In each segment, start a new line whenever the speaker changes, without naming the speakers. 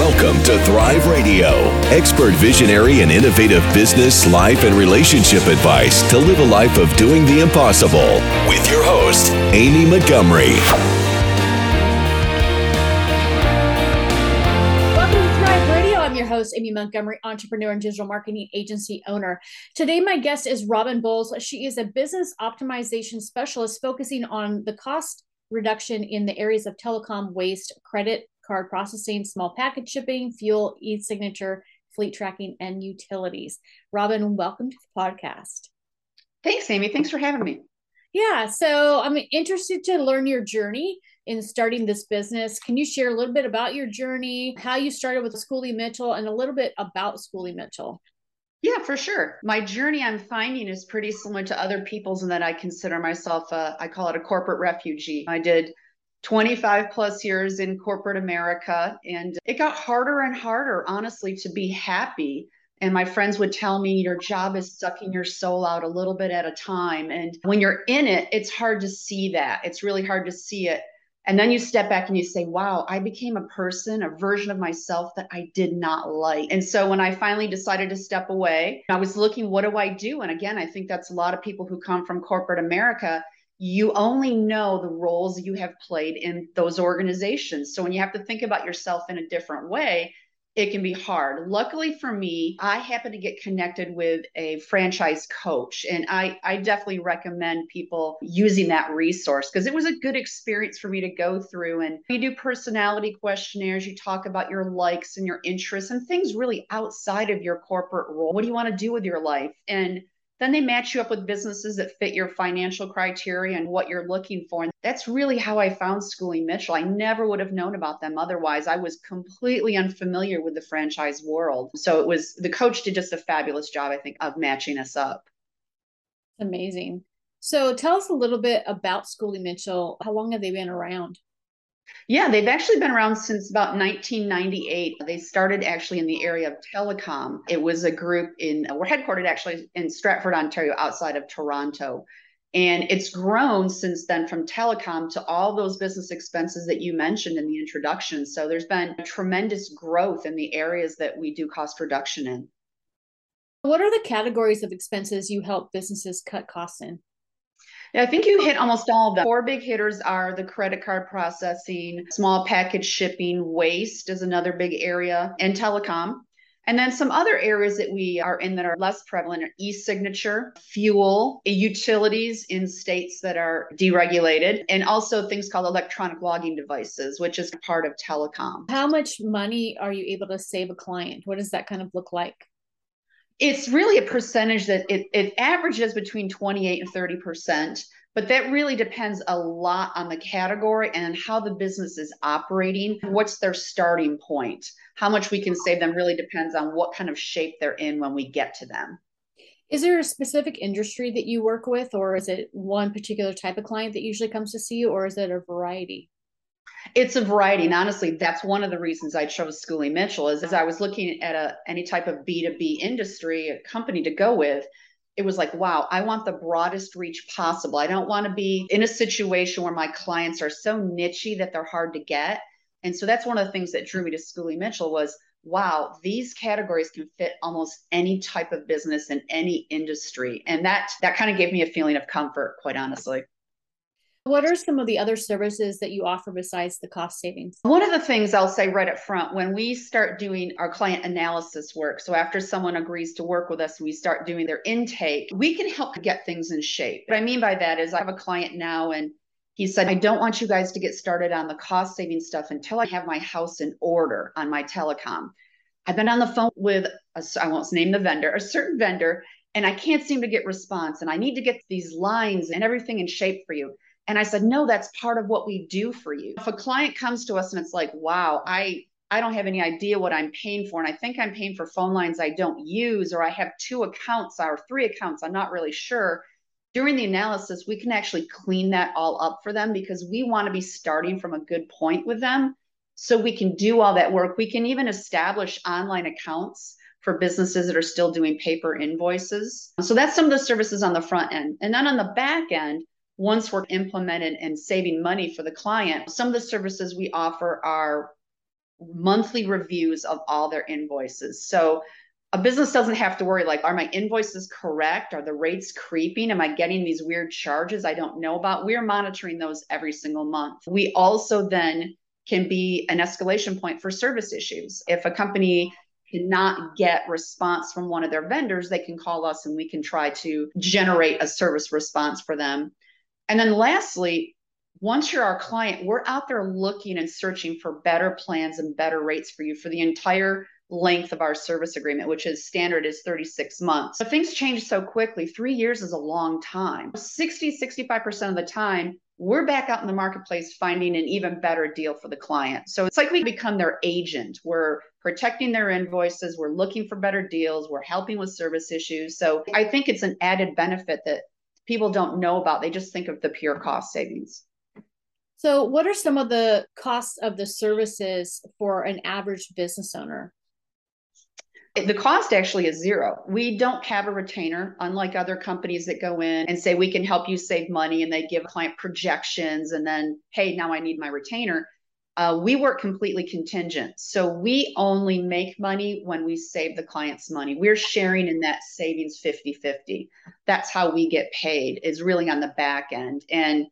Welcome to Thrive Radio, expert visionary and innovative business, life, and relationship advice to live a life of doing the impossible. With your host, Amy Montgomery.
Welcome to Thrive Radio. I'm your host, Amy Montgomery, entrepreneur and digital marketing agency owner. Today, my guest is Robin Bowles. She is a business optimization specialist focusing on the cost reduction in the areas of telecom waste, credit card processing, small package shipping, fuel, e-signature, fleet tracking, and utilities. Robin, welcome to the podcast.
Thanks, Amy. Thanks for having me.
Yeah, so I'm interested to learn your journey in starting this business. Can you share a little bit about your journey, how you started with Schooley Mitchell, and a little bit about Schooley Mitchell?
Yeah, for sure. My journey I'm finding is pretty similar to other people's in that I consider myself a, I call it a corporate refugee. I did 25 plus years in corporate America. And it got harder and harder, honestly, to be happy. And my friends would tell me your job is sucking your soul out a little bit at a time. And when you're in it, it's hard to see that. It's really hard to see it. And then you step back and you say, wow, I became a person, a version of myself that I did not like. And so when I finally decided to step away, I was looking, what do I do? And again, I think that's a lot of people who come from corporate America you only know the roles you have played in those organizations. So when you have to think about yourself in a different way, it can be hard. Luckily for me, I happen to get connected with a franchise coach, and I, I definitely recommend people using that resource because it was a good experience for me to go through. And you do personality questionnaires, you talk about your likes and your interests and things really outside of your corporate role. What do you want to do with your life? And then they match you up with businesses that fit your financial criteria and what you're looking for. And that's really how I found Schooley Mitchell. I never would have known about them otherwise. I was completely unfamiliar with the franchise world. So it was the coach did just a fabulous job, I think, of matching us up.
Amazing. So tell us a little bit about Schooley Mitchell. How long have they been around?
Yeah, they've actually been around since about 1998. They started actually in the area of telecom. It was a group in, uh, we're headquartered actually in Stratford, Ontario, outside of Toronto. And it's grown since then from telecom to all those business expenses that you mentioned in the introduction. So there's been tremendous growth in the areas that we do cost reduction in.
What are the categories of expenses you help businesses cut costs in?
Yeah, I think you hit almost all of them. Four big hitters are the credit card processing, small package shipping, waste is another big area, and telecom. And then some other areas that we are in that are less prevalent are e-signature, fuel, utilities in states that are deregulated, and also things called electronic logging devices, which is part of telecom.
How much money are you able to save a client? What does that kind of look like?
It's really a percentage that it, it averages between 28 and 30 percent but that really depends a lot on the category and how the business is operating. What's their starting point? How much we can save them really depends on what kind of shape they're in when we get to them.
Is there a specific industry that you work with or is it one particular type of client that usually comes to see you or is it a variety
it's a variety, and honestly, that's one of the reasons I chose Schooley Mitchell. Is as I was looking at a any type of B two B industry, a company to go with, it was like, wow, I want the broadest reach possible. I don't want to be in a situation where my clients are so nichey that they're hard to get. And so that's one of the things that drew me to Schooley Mitchell was, wow, these categories can fit almost any type of business in any industry. And that that kind of gave me a feeling of comfort, quite honestly.
What are some of the other services that you offer besides the cost savings?
One of the things I'll say right up front when we start doing our client analysis work, so after someone agrees to work with us, we start doing their intake, we can help get things in shape. What I mean by that is I have a client now and he said, I don't want you guys to get started on the cost saving stuff until I have my house in order on my telecom. I've been on the phone with, a, I won't name the vendor, a certain vendor, and I can't seem to get response. And I need to get these lines and everything in shape for you. And I said, no, that's part of what we do for you. If a client comes to us and it's like, wow, I I don't have any idea what I'm paying for. And I think I'm paying for phone lines I don't use, or I have two accounts or three accounts. I'm not really sure. During the analysis, we can actually clean that all up for them because we want to be starting from a good point with them. So we can do all that work. We can even establish online accounts for businesses that are still doing paper invoices. So that's some of the services on the front end. And then on the back end, once we're implemented and saving money for the client, some of the services we offer are monthly reviews of all their invoices. So a business doesn't have to worry like, are my invoices correct? Are the rates creeping? Am I getting these weird charges I don't know about? We're monitoring those every single month. We also then can be an escalation point for service issues. If a company cannot get response from one of their vendors, they can call us and we can try to generate a service response for them. And then lastly, once you're our client, we're out there looking and searching for better plans and better rates for you for the entire length of our service agreement, which is standard is 36 months. But things change so quickly. Three years is a long time. 60, 65% of the time, we're back out in the marketplace finding an even better deal for the client. So it's like we become their agent. We're protecting their invoices, we're looking for better deals, we're helping with service issues. So I think it's an added benefit that people don't know about. They just think of the pure cost savings.
So, what are some of the costs of the services for an average business owner?
The cost actually is zero. We don't have a retainer, unlike other companies that go in and say, we can help you save money and they give client projections and then, hey, now I need my retainer. Uh, we work completely contingent. So we only make money when we save the client's money. We're sharing in that savings 50 50. That's how we get paid, is really on the back end. And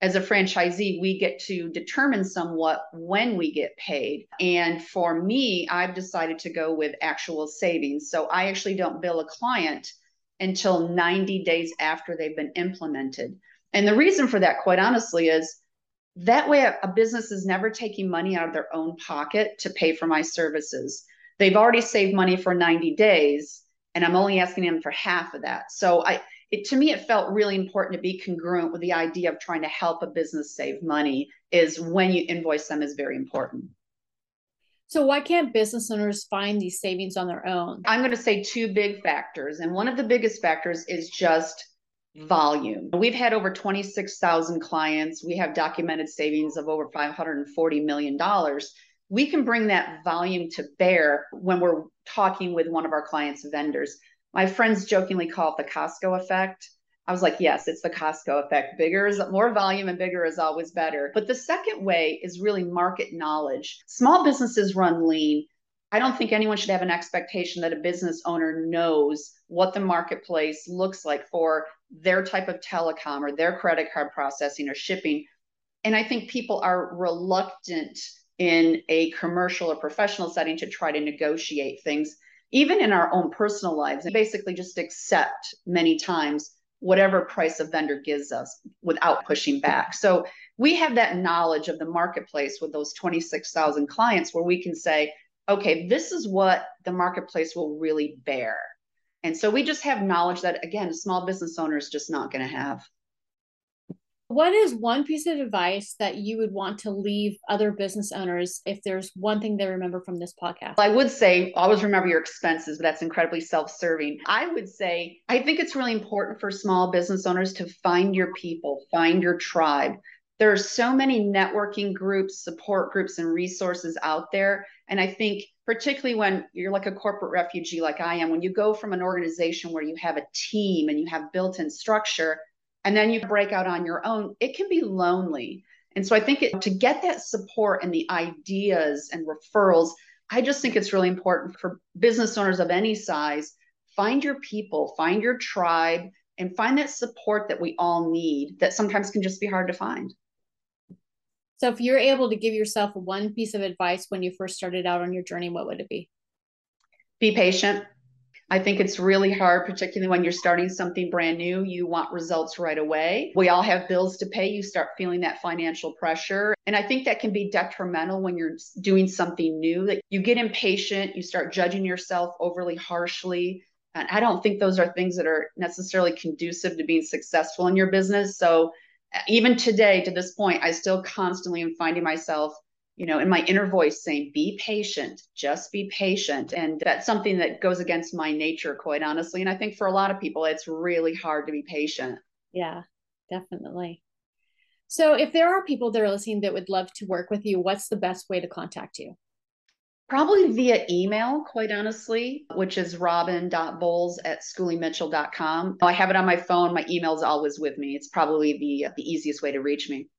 as a franchisee, we get to determine somewhat when we get paid. And for me, I've decided to go with actual savings. So I actually don't bill a client until 90 days after they've been implemented. And the reason for that, quite honestly, is that way a business is never taking money out of their own pocket to pay for my services. They've already saved money for 90 days, and I'm only asking them for half of that. So I it, to me, it felt really important to be congruent with the idea of trying to help a business save money is when you invoice them is very important.
So why can't business owners find these savings on their own?
I'm going to say two big factors. And one of the biggest factors is just Mm-hmm. volume. We've had over 26,000 clients. We have documented savings of over $540 million. We can bring that volume to bear when we're talking with one of our clients' vendors my friends jokingly call it the Costco effect. I was like, yes, it's the Costco effect. Bigger is more volume and bigger is always better. But the second way is really market knowledge. Small businesses run lean. I don't think anyone should have an expectation that a business owner knows what the marketplace looks like for their type of telecom or their credit card processing or shipping. And I think people are reluctant in a commercial or professional setting to try to negotiate things even in our own personal lives, and basically just accept many times whatever price a vendor gives us without pushing back. So we have that knowledge of the marketplace with those 26,000 clients where we can say, okay, this is what the marketplace will really bear. And so we just have knowledge that, again, a small business owner is just not going to have.
What is one piece of advice that you would want to leave other business owners if there's one thing they remember from this podcast?
I would say always remember your expenses, but that's incredibly self serving. I would say I think it's really important for small business owners to find your people, find your tribe. There are so many networking groups, support groups, and resources out there. And I think, particularly when you're like a corporate refugee, like I am, when you go from an organization where you have a team and you have built in structure, and then you break out on your own, it can be lonely. And so I think it, to get that support and the ideas and referrals, I just think it's really important for business owners of any size. Find your people, find your tribe, and find that support that we all need that sometimes can just be hard to find.
So, if you're able to give yourself one piece of advice when you first started out on your journey, what would it be?
Be patient, I think it's really hard, particularly when you're starting something brand new. You want results right away. We all have bills to pay. You start feeling that financial pressure. And I think that can be detrimental when you're doing something new. That you get impatient, you start judging yourself overly harshly. And I don't think those are things that are necessarily conducive to being successful in your business. So even today, to this point, I still constantly am finding myself you know, in my inner voice saying, be patient, just be patient. And that's something that goes against my nature, quite honestly. And I think for a lot of people, it's really hard to be patient.
Yeah, definitely. So if there are people that are listening that would love to work with you, what's the best way to contact you?
Probably via email, quite honestly, which is robin.bowles at schooleymitchell.com. I have it on my phone. My email is always with me. It's probably the, the easiest way to reach me.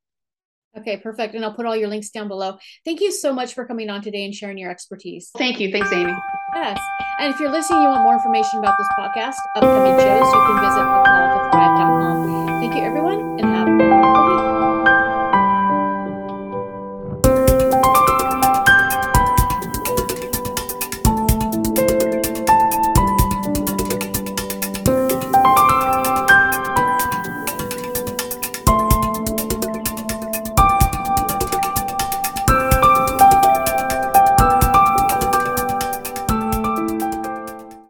Okay, perfect. And I'll put all your links down below. Thank you so much for coming on today and sharing your expertise.
Thank you. Thanks, Amy.
Yes. And if you're listening, you want more information about this podcast, upcoming shows, you can visit thecalltothrive.com.